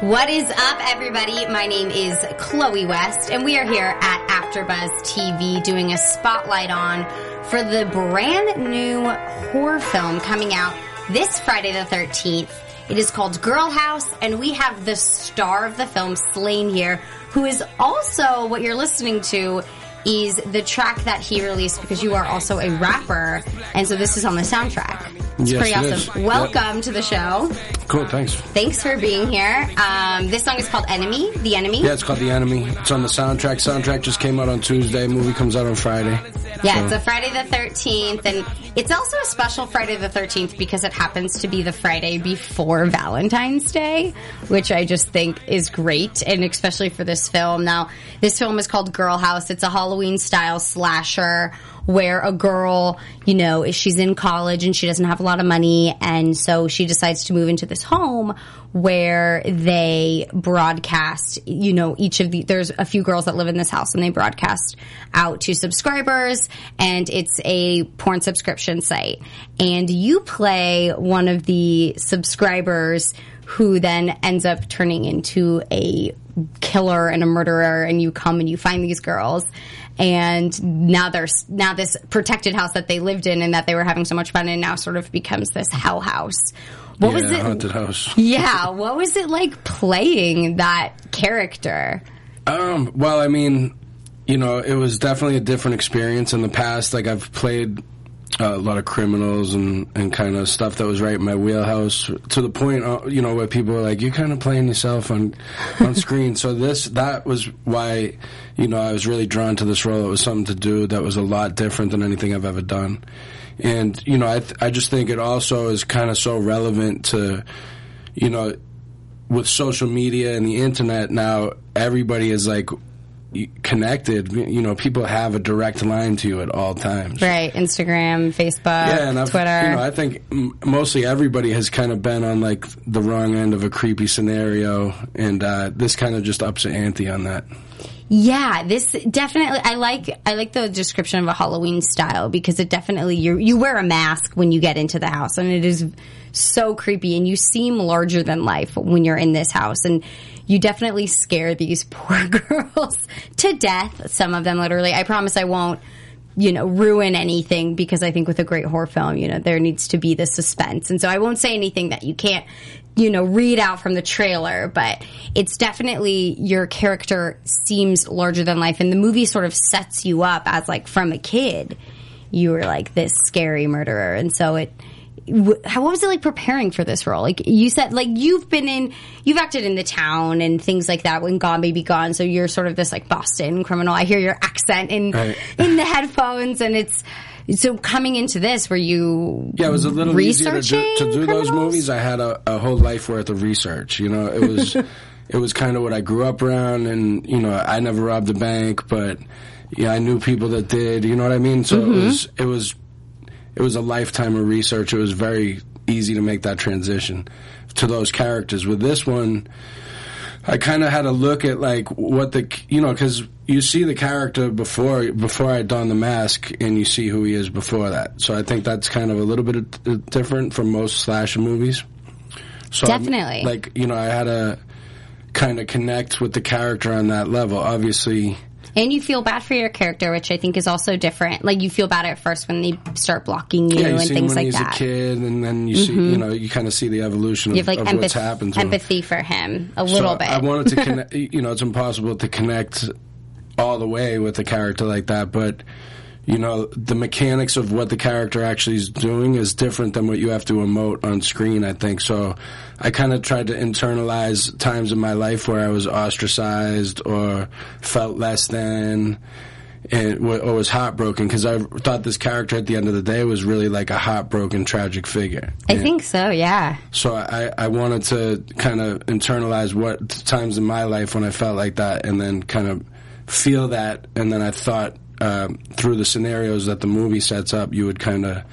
What is up, everybody? My name is Chloe West, and we are here at AfterBuzz TV doing a spotlight on for the brand new horror film coming out this Friday the 13th. It is called Girl House, and we have the star of the film, Slaine, here, who is also what you're listening to is the track that he released because you are also a rapper, and so this is on the soundtrack. It's Yes, pretty awesome. Welcome to the show. Cool, thanks. Thanks for being here. Um, this song is called Enemy, The Enemy. Yeah, it's called The Enemy. It's on the soundtrack. Soundtrack just came out on Tuesday. Movie comes out on Friday. Yeah, So- it's a Friday the 13th, and it's also a special Friday the 13th because it happens to be the Friday before Valentine's Day, which I just think is great, and especially for this film. Now, this film is called Girl House. It's a Halloween style slasher where a girl, you know, she's in college and she doesn't have a lot of money, and so she decides to move into this home where they broadcast, you know, each of the, there's a few girls that live in this house and they broadcast out to subscribers and it's a porn subscription site. And you play one of the subscribers who then ends up turning into a killer and a murderer and you come and you find these girls and now there's now this protected house that they lived in and that they were having so much fun in now sort of becomes this hell house. What was it? haunted house. Yeah, what was it like playing that character? Um, well, I mean, you know, it was definitely a different experience in the past. Like I've played uh, a lot of criminals and, and kind of stuff that was right in my wheelhouse to the point, uh, you know, where people were like, "You're kind of playing yourself on on screen." So this that was why, you know, I was really drawn to this role. It was something to do that was a lot different than anything I've ever done, and you know, I th- I just think it also is kind of so relevant to, you know, with social media and the internet now, everybody is like connected. You know, people have a direct line to you at all times. Right, Instagram, Facebook, Yeah, and I've, Twitter. you know, I think m- mostly everybody has kind of been on like the wrong end of a creepy scenario, and uh, this kind of just ups the ante on that. Yeah, this definitely. I like. I like the description of a Halloween style because it definitely you you wear a mask when you get into the house, and it is so creepy, and you seem larger than life when you're in this house, and you definitely scare these poor girls to death. Some of them, literally. I promise I won't. You know, ruin anything because I think with a great horror film, you know, there needs to be the suspense. And so I won't say anything that you can't you know, read out from the trailer, but it's definitely your character seems larger than life, and the movie sort of sets you up as like from a kid, you were like this scary murderer, and so it. How what was it like preparing for this role? Like you said, like you've been in, you've acted in the town and things like that. When Gone Baby Gone, so you're sort of this like Boston criminal. I hear your accent in Right. in the headphones, and it's so coming into this, were you Yeah, it was a little easier to do, to do those movies. I had a, a whole life worth of research. You know, it was it was kind of what I grew up around, and you know, I never robbed a bank, but yeah, I knew people that did. You know what I mean? So Mm-hmm. it was it was it was a lifetime of research. It was very easy to make that transition to those characters. With this one. I kind of had to look at like what the you know because you see the character before before I don the mask and you see who he is before that. So I think that's kind of a little bit different from most slasher movies. So I'm- Definitely. like you know I had to kind of connect with the character on that level. Obviously, And you feel bad for your character, which I think is also different. Like you feel bad at first when they start blocking you yeah, you and him things when like he's that. Mm-hmm. a kid, and then you see you know you kind of see the evolution of, You have like of empath- what's happened to him. empathy for him a little so bit. I wanted to connect. You know, it's impossible to connect all the way with a character like that, but you know the mechanics of what the character actually is doing is different than what you have to emote on screen i think so i kind of tried to internalize times in my life where i was ostracized or felt less than and or was heartbroken because i thought this character at the end of the day was really like a heartbroken tragic figure I And- think so, yeah. so I, I wanted to kind of internalize what times in my life when I felt like that, and then kind of feel that, and then I thought um, through the scenarios that the movie sets up, you would kind of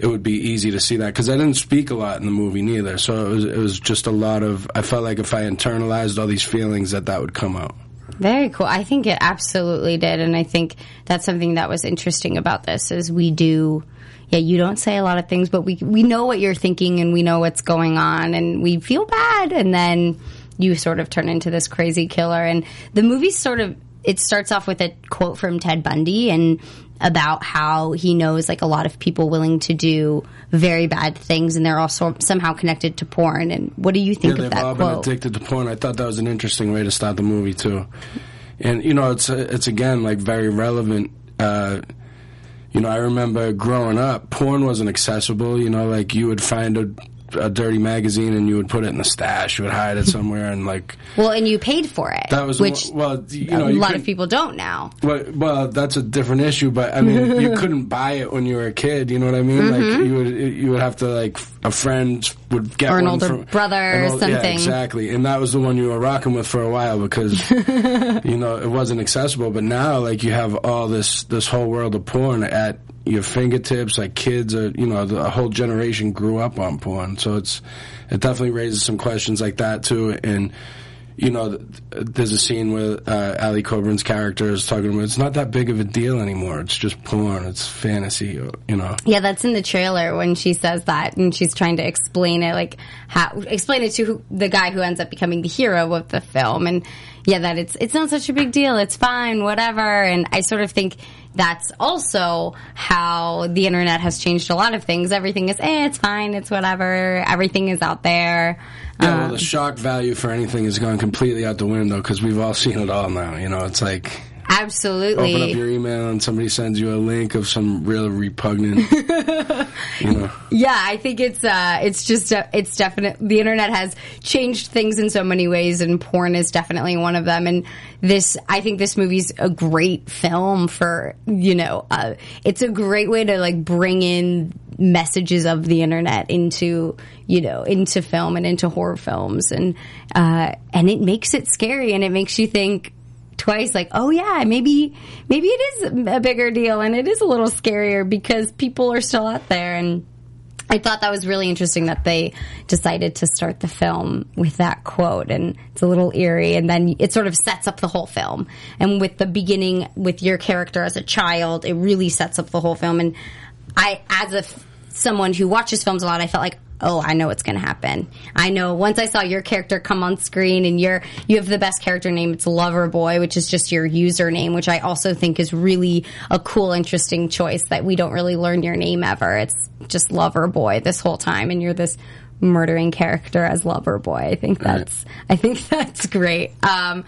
it would be easy to see that because I didn't speak a lot in the movie neither. So it was it was just a lot of I felt like if I internalized all these feelings that that would come out. Very cool. I think it absolutely did, and I think that's something that was interesting about this is we do. Yeah, you don't say a lot of things, but we we know what you're thinking and we know what's going on, and we feel bad, and then you sort of turn into this crazy killer. And the movie sort of it starts off with a quote from Ted Bundy and about how he knows like a lot of people willing to do very bad things, and they're also somehow connected to porn. And what do you think yeah, of that all quote? been addicted to porn. I thought that was an interesting way to start the movie too, and you know, it's it's again like very relevant. Uh, you know, I remember growing up, porn wasn't accessible. You know, like you would find a, a dirty magazine and you would put it in the stash. You would hide it somewhere, and like well, and you paid for it, that was which well, you a you lot of people don't now. well, well, that's a different issue, but I mean, you couldn't buy it when you were a kid. You know what I mean? Like mm-hmm. you would, you would have to like a friend would get. Or an older from- brother an or old- Yeah, something. exactly. And that was the one you were rocking with for a while because you know it wasn't accessible. But now, like you have all this this whole world of porn at your fingertips. Like kids are, you know, the a whole generation grew up on porn, so it's it definitely raises some questions like that too. And you know, there's a scene where uh, Ali Cobrin's character is talking about it's not that big of a deal anymore. It's just porn. It's fantasy. You know. Yeah, that's in the trailer when she says that, and she's trying to explain it, like how explain it to who, the guy who ends up becoming the hero of the film, and yeah, that it's it's not such a big deal, it's fine, whatever. And I sort of think that's also how the internet has changed a lot of things. Everything is, eh, it's fine, it's whatever. Everything is out there. Yeah, Um, well, the shock value for anything has gone completely out the window because we've all seen it all now. You know, it's like absolutely. open up your email and somebody sends you a link of some real repugnant. you know, Yeah, I think it's uh, it's just uh, it's definite. The internet has changed things in so many ways, and porn is definitely one of them. And this, I think, this movie's a great film for you know, uh, it's a great way to like bring in messages of the internet into you know into film and into horror films, and uh, and it makes it scary, and it makes you think twice like oh yeah maybe maybe it is a bigger deal and it is a little scarier because people are still out there. And I thought that was really interesting that they decided to start the film with that quote and it's a little eerie. And then it sort of sets up the whole film. And with the beginning with your character as a child, it really sets up the whole film. And I as a someone who watches films a lot, I felt like Oh, I know what's going to happen. I know once I saw your character come on screen and you're, you have the best character name. It's Loverboy, which is just your username, which I also think is really a cool, interesting choice that we don't really learn your name ever. It's just Loverboy this whole time, and you're this murdering character as Loverboy. I think that's, I think that's great. Um,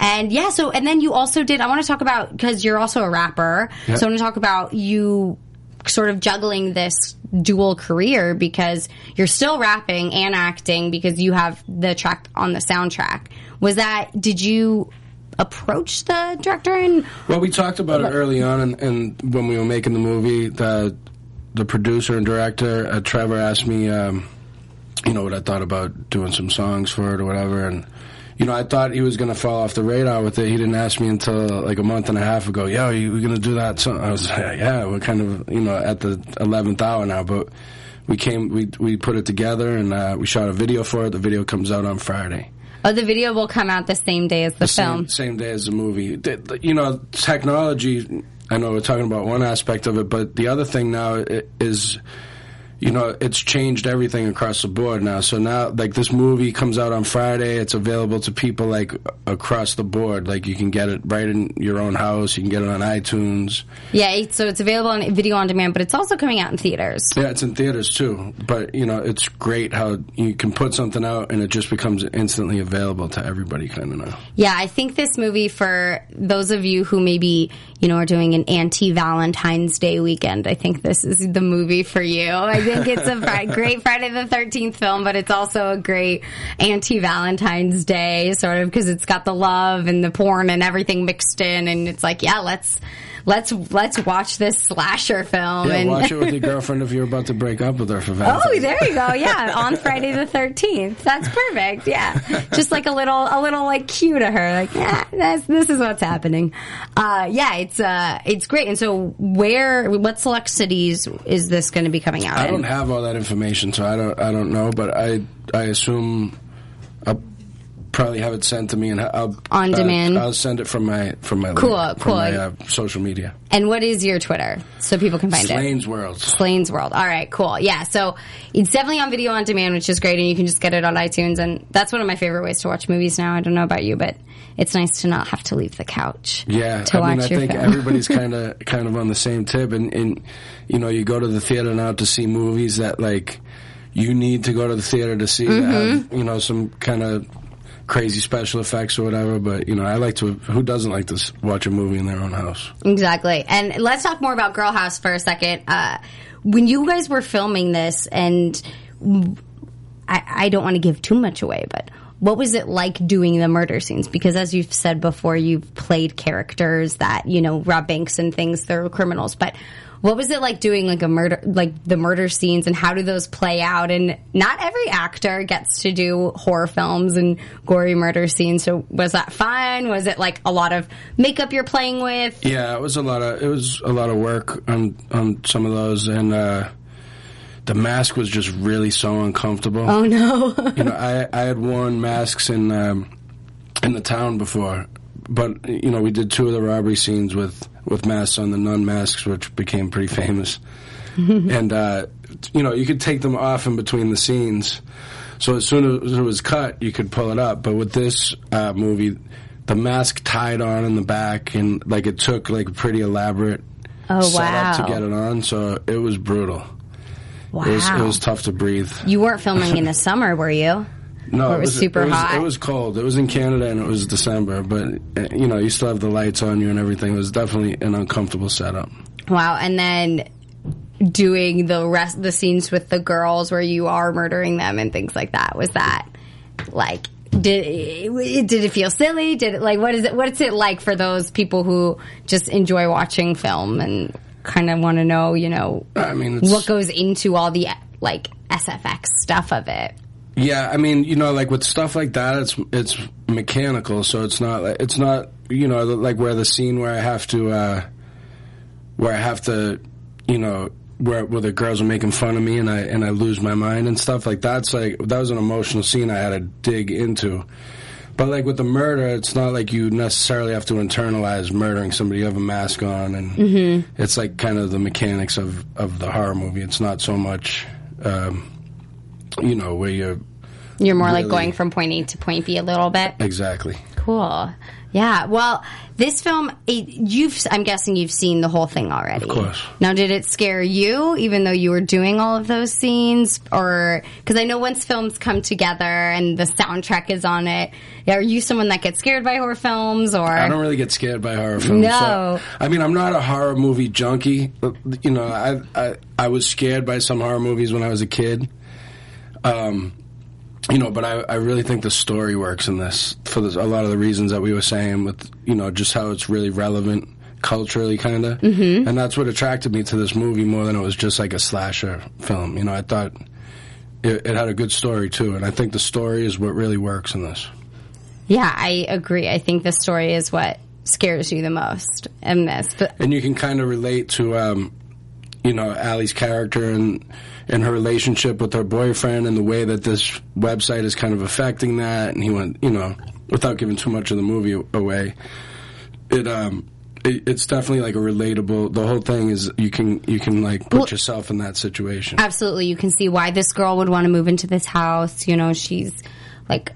and yeah, so, and then you also did, I want to talk about, cause you're also a rapper. Yeah. So I want to talk about you sort of juggling this dual career because you're still rapping and acting because you have the track on the soundtrack. Was that, did you approach the director and well, we talked about it early on, and, and when we were making the movie, the the producer and director uh, Trevor asked me, um, you know, what I thought about doing some songs for it or whatever, and. You know, I thought he was going to fall off the radar with it. He didn't ask me until like a month and a half ago. Yo, you going to do that? So I was, like, yeah, we're kind of, you know, at the eleventh hour now. But we came, we we put it together and uh, we shot a video for it. The video comes out on Friday. oh the video will come out the same day as the, film? Same, same day as the movie. You know, technology. I know we're talking about one aspect of it, but the other thing now is, you know, it's changed everything across the board now. So now, like this movie comes out on Friday, it's available to people like across the board. Like you can get it right in your own house. You can get it on iTunes. Yeah, so it's available on video on demand, but it's also coming out in theaters. Yeah, it's in theaters too. But you know, it's great how you can put something out and it just becomes instantly available to everybody, kind of now. Yeah, I think this movie for those of you who maybe, you know, are doing an anti-Valentine's Day weekend, I think this is the movie for you. I think it's a great Friday the 13th film, but it's also a great anti-Valentine's Day sort of because it's got the love and the porn and everything mixed in and it's like, yeah, let's let's let's watch this slasher film Yeah, and watch it with your girlfriend if you're about to break up with her for Valentine's. Oh, there you go. Yeah, on Friday the thirteenth. That's perfect. Yeah, just like a little, a little like cue to her. Like, yeah, this is what's happening. Uh, yeah, it's uh, it's great. And so, where, what select cities is this going to be coming out I in? don't have all that information, so I don't. I don't know, but I I assume probably have it sent to me, and I'll On uh, demand? I'll send it from my from my Cool, from cool. my uh, social media. and what is your Twitter so people can find it? Slaine's World. Slaine's World. All right, cool. Yeah, so it's definitely on video on demand, which is great, and you can just get it on iTunes. And that's one of my favorite ways to watch movies now. I don't know about you, but it's nice to not have to leave the couch. Yeah, to I mean, watch I your think film. everybody's kind of kind of on the same tip, and, and you know, you go to the theater now to see movies that like you need to go to the theater to see Mm-hmm. have you know some kind of crazy special effects or whatever. But you know, I like to. Who doesn't like to watch a movie in their own house? Exactly. And let's talk more about Girl House for a second. Uh, when you guys were filming this, and I, I don't want to give too much away, but what was it like doing the murder scenes? Because as you've said before, you've played characters that, you know, rob banks and things, they're criminals. But what was it like doing like a murder, like the murder scenes and how do those play out? And not every actor gets to do horror films and gory murder scenes. So was that fun? Was it like a lot of makeup you're playing with? Yeah, it was a lot of it was a lot of work on on some of those, and uh, the mask was just really so uncomfortable. Oh no. you know, I I had worn masks in um, in the town before, but you know, we did two of the robbery scenes with with masks on the nun masks, which became pretty famous. and uh, you know, you could take them off in between the scenes. So as soon as it was cut, you could pull it up. But with this uh, movie, the mask tied on in the back, and like it took like a pretty elaborate Oh setup to get it on. So it was brutal. Wow. It was it was tough to breathe. you weren't filming in the summer, were you? No, Or it was super it was, hot? It was cold. It was in Canada and it was December, but uh, you know, you still have the lights on you and everything. It was definitely an uncomfortable setup. Wow. And then doing the rest the scenes with the girls where you are murdering them and things like that. Was that like did it, did it feel silly? Did it like what is it what's it like for those people who just enjoy watching film and kind of want to know, you know, I mean, what goes into all the like SFX stuff of it? Yeah, I mean, you know, like with stuff like that, it's it's mechanical, so it's not like it's not you know like where the scene where I have to uh where I have to you know where where the girls are making fun of me and I and I lose my mind and stuff like that's like that was an emotional scene I had to dig into. But like with the murder, it's not like you necessarily have to internalize murdering somebody. You have a mask on, and it's like kind of the mechanics of of the horror movie. It's not so much, um, you know, where you're You're more like going from point A to point B a little bit. exactly. Cool. Yeah. Well, this film, it, you've, I'm guessing you've seen the whole thing already. Of course. Now, did it scare you, even though you were doing all of those scenes, or because I know once films come together and the soundtrack is on it, are you someone that gets scared by horror films, or I don't really get scared by horror films. No. So, I mean, I'm not a horror movie junkie. You know, I, I I was scared by some horror movies when I was a kid. Um, you know, but I, I really think the story works in this for this, a lot of the reasons that we were saying with you know just how it's really relevant culturally, kind of, mm-hmm. and that's what attracted me to this movie more than it was just like a slasher film. You know, I thought it, it had a good story too, and I think the story is what really works in this. yeah, I agree. I think the story is what scares you the most in this. But and you can kind of relate to um, you know Allie's character and and her relationship with her boyfriend and the way that this website is kind of affecting that and he went you know without giving too much of the movie away it um it, it's definitely like a relatable. The whole thing is you can you can like put Well- yourself in that situation. absolutely you can see why this girl would want to move into this house you know she's like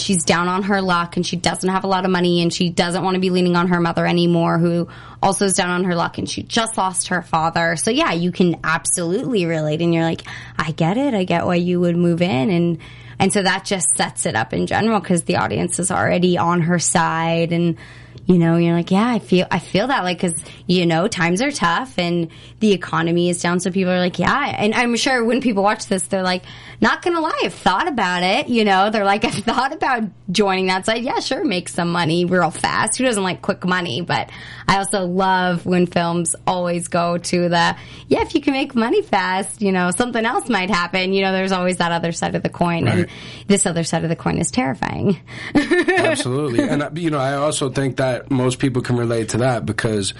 she's down on her luck and she doesn't have a lot of money and she doesn't want to be leaning on her mother anymore who also is down on her luck and she just lost her father. So yeah you can absolutely relate and you're like i get it. I get why you would move in. And and so that just sets it up in general because the audience is already on her side and you know you're like yeah i feel i feel that like because you know times are tough and the economy is down. So people are like yeah. And i'm sure when people watch this they're like not gonna lie i've thought about it you know? They're like i've thought about joining that side yeah sure make some money real fast. Who doesn't like quick money? But i also love when films always go to the yeah if you can make money fast you know something else might happen. You know there's always that other side of the coin. And this other side of the coin is terrifying. Absolutely, and uh, you know, I also think that most people can relate to that because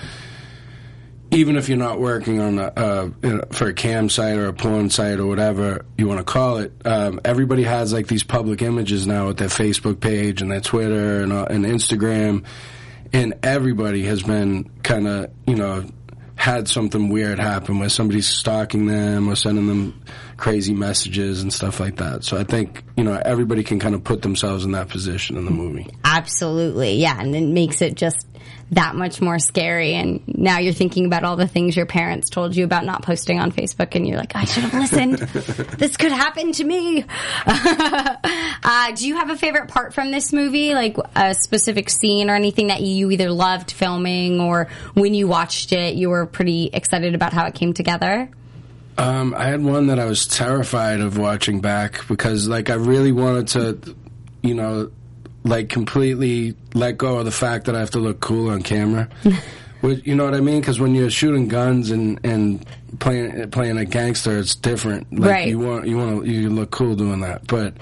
even if you're not working on a, uh, you know, for a cam site or a porn site or whatever you want to call it, um, everybody has like these public images now with their Facebook page and their Twitter and, uh, and Instagram, and everybody has been kind of you know had something weird happen where somebody's stalking them or sending them crazy messages and stuff like that. So I think you know everybody can kind of put themselves in that position in the movie. Absolutely, yeah, and it makes it just that much more scary. And now you're thinking about all the things your parents told you about not posting on Facebook, and you're like, I should have listened. this could happen to me. uh, do you have a favorite part from this movie, like a specific scene or anything that you either loved filming, or when you watched it, you were pretty excited about how it came together? Um, I had one that I was terrified of watching back because, like, I really wanted to, you know, like completely let go of the fact that I have to look cool on camera. You know what I mean? Because when you're shooting guns and and playing playing a gangster, it's different. Like, Right. You want you want to you look cool doing that, but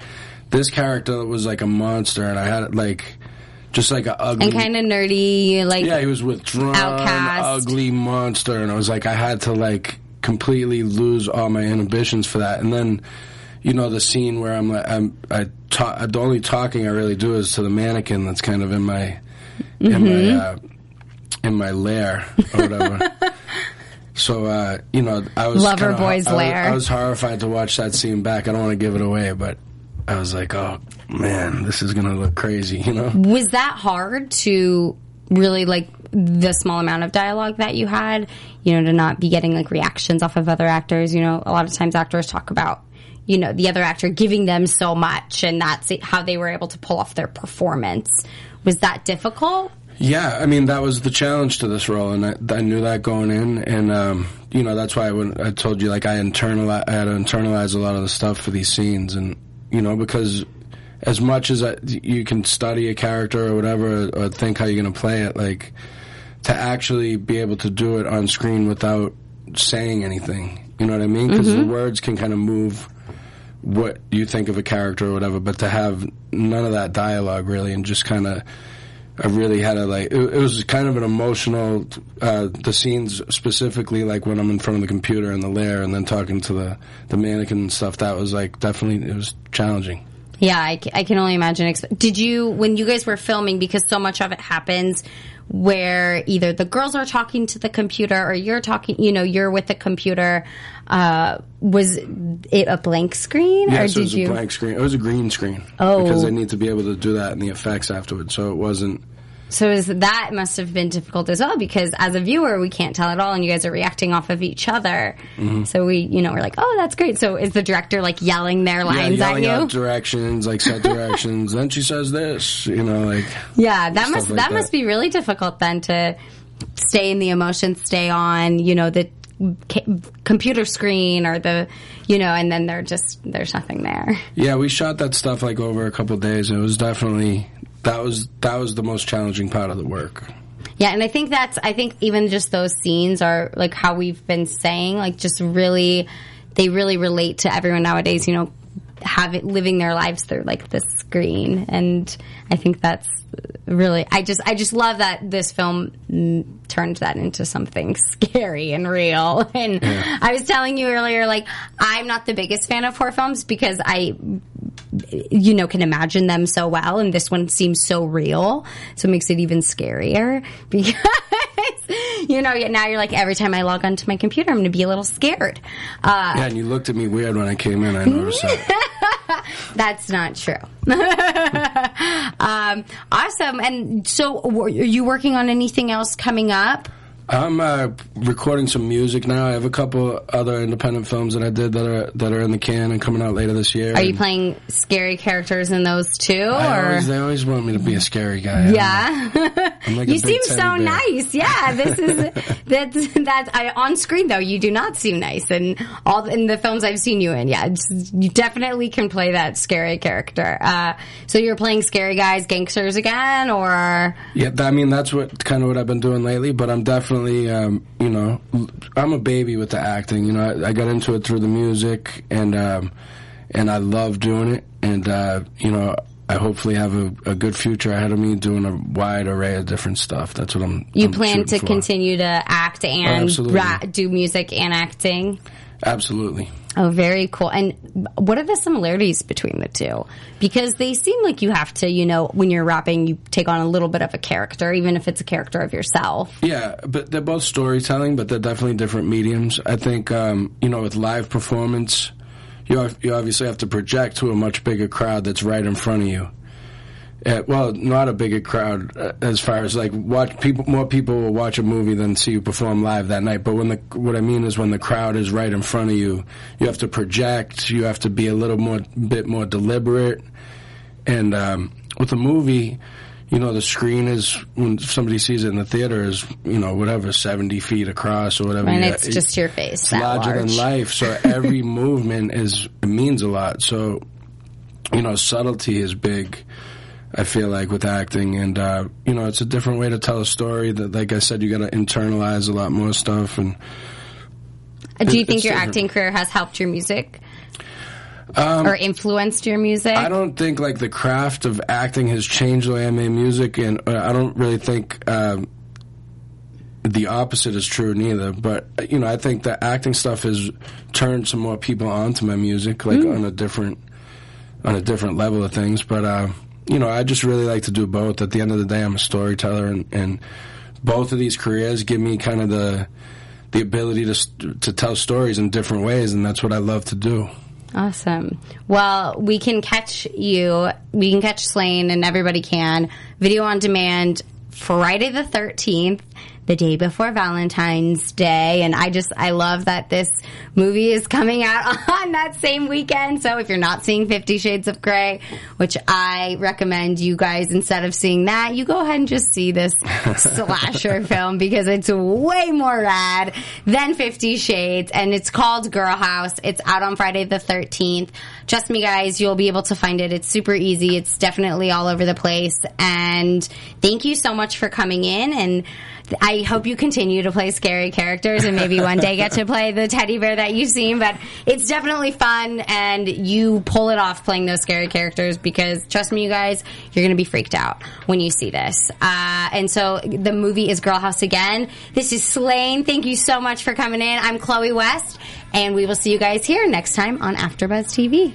this character was like a monster, and I had it like just like a ugly And kind of nerdy, like yeah, he was withdrawn, Outcast. ugly monster, and I was like, I had to like completely lose all my inhibitions for that. And then, you know, the scene where I'm like, I'm I talk, the only talking I really do is to the mannequin that's kind of in my in Mm-hmm. my uh, in my lair or whatever. So uh, you know, I was Lover kinda- boy's I was- lair. I was horrified to watch that scene back. I don't want to give it away, but I was like, oh man, this is gonna look crazy, you know. was that hard to really like the small amount of dialogue that you had you know to not be getting like reactions off of other actors you know a lot of times actors talk about you know the other actor giving them so much and that's how they were able to pull off their performance. Was that difficult? Yeah, I mean that was the challenge to this role, and I, I knew that going in, and um, you know that's why when I told you like I internalize, I had to internalize a lot of the stuff for these scenes, and you know because as much as I, you can study a character or whatever, or think how you're going to play it, like to actually be able to do it on screen without saying anything, you know what I mean? Because the words can kind of move what you think of a character or whatever, but to have none of that dialogue really, and just kind of. I really had to like. It, it was kind of an emotional. Uh, the scenes specifically, like when I'm in front of the computer in the lair, and then talking to the the mannequin and stuff. That was like definitely it was challenging. Yeah, I, I can only imagine. Did you, when you guys were filming, because so much of it happens where either the girls are talking to the computer or you're talking, you know, you're with the computer. Uh, was it a blank screen or Yes, it was you? a blank screen. It was a green screen. Oh. because I need to be able to do that in the effects afterwards. So it wasn't. So is that must have been difficult as well because as a viewer we can't tell at all, and you guys are reacting off of each other. Mm-hmm. So we, you know, we're like, oh, that's great. So is the director like yelling their Yeah, lines yelling at you? out directions, like set directions. then she says this, you know, like Yeah, that must like that, that. must be really difficult then to stay in the emotion, stay on, you know, the ca- computer screen or the, you know, and then they're just there's nothing there. Yeah, we shot that stuff like over a couple of days. It was definitely that was that was the most challenging part of the work. Yeah, and I think that's I think even just those scenes are like how we've been saying, like just really they really relate to everyone nowadays, you know, have living their lives through like the screen. And I think that's really I just I just love that this film mm, turned that into something scary and real. And I was telling you earlier like I'm not the biggest fan of horror films because I you know, can imagine them so well, and this one seems so real, so it makes it even scarier because you know, now you're like every time I log onto my computer, I'm going to be a little scared. Uh, Yeah, and you looked at me weird when I came in. I noticed that. That's not true. um, awesome. And so, are you working on anything else coming up? I'm uh, recording some music now. I have a couple other independent films that I did that are that are in the can and coming out later this year. Are you playing scary characters in those too? Or always, they always want me to be a scary guy. I don't know. yeah, like you seem so bear. nice. Yeah, this is that's that's I, on screen though. You do not seem nice, and all in the films I've seen you in, yeah, it's, you definitely can play that scary character. Uh, so you're playing scary guys, gangsters again, or Yeah, I mean that's what kind of what I've been doing lately. But I'm definitely, um, you know, I'm a baby with the acting. You know, I, I got into it through the music, and um, and I love doing it. And uh, you know, I hopefully have a, a good future ahead of me doing a wide array of different stuff. That's what I'm. you I'm plan to for. continue to act and absolutely. ra- do music and acting? Absolutely. Oh, very cool. And what are the similarities between the two? Because they seem like you have to, you know, when you're rapping, you take on a little bit of a character, even if it's a character of yourself. Yeah, but they're both storytelling, but they're definitely different mediums. I think um, you know, with live performance, you have, you obviously have to project to a much bigger crowd that's right in front of you. Uh, well, not a bigger crowd uh, as far as like watch people. More people will watch a movie than see you perform live that night. But when the what I mean is when the crowd is right in front of you, you have to project. You have to be a little more bit more deliberate. And um, with a movie, you know, the screen is when somebody sees it in the theater is you know whatever seventy feet across or whatever. And Yeah, it's it- just your face. it's larger large. than life. So every movement is it means a lot. So you know, subtlety is big. I feel like with acting, and uh, you know, it's a different way to tell a story. That, like I said, you got to internalize a lot more stuff. And Uh, Do you think your different. acting career has helped your music? or influenced your music? Um, I don't think like the craft of acting has changed the way I make music, and uh, I don't really think um, the opposite is true neither. But uh, you know, I think the acting stuff has turned some more people onto my music, like on a different on a different level of things. But uh, you know, I just really like to do both. At the end of the day, I'm a storyteller, and, and both of these careers give me kind of the the ability to to tell stories in different ways, and that's what I love to do. Awesome. Well, we can catch you. We can catch Slaine, and everybody can. Video on demand Friday the 13th, the day before Valentine's Day. And I just, I love that this movie is coming out on that same weekend. So if you're not seeing Fifty Shades of Grey, which I recommend you guys, instead of seeing that, you go ahead and just see this slasher film because it's way more rad than Fifty Shades. And it's called Girl House. It's out on Friday the 13th. Trust me, guys, you'll be able to find it. It's super easy. It's definitely all over the place. And thank you so much for coming in. And I hope you continue to play scary characters and maybe one day get to play the teddy bear that you've seen. But it's definitely fun and you pull it off playing those scary characters because trust me, you guys, you're going to be freaked out when you see this. Uh, and so the movie is Girl House again. This is Slaine. Thank you so much for coming in. I'm Chloe West and we will see you guys here next time on AfterBuzz TV.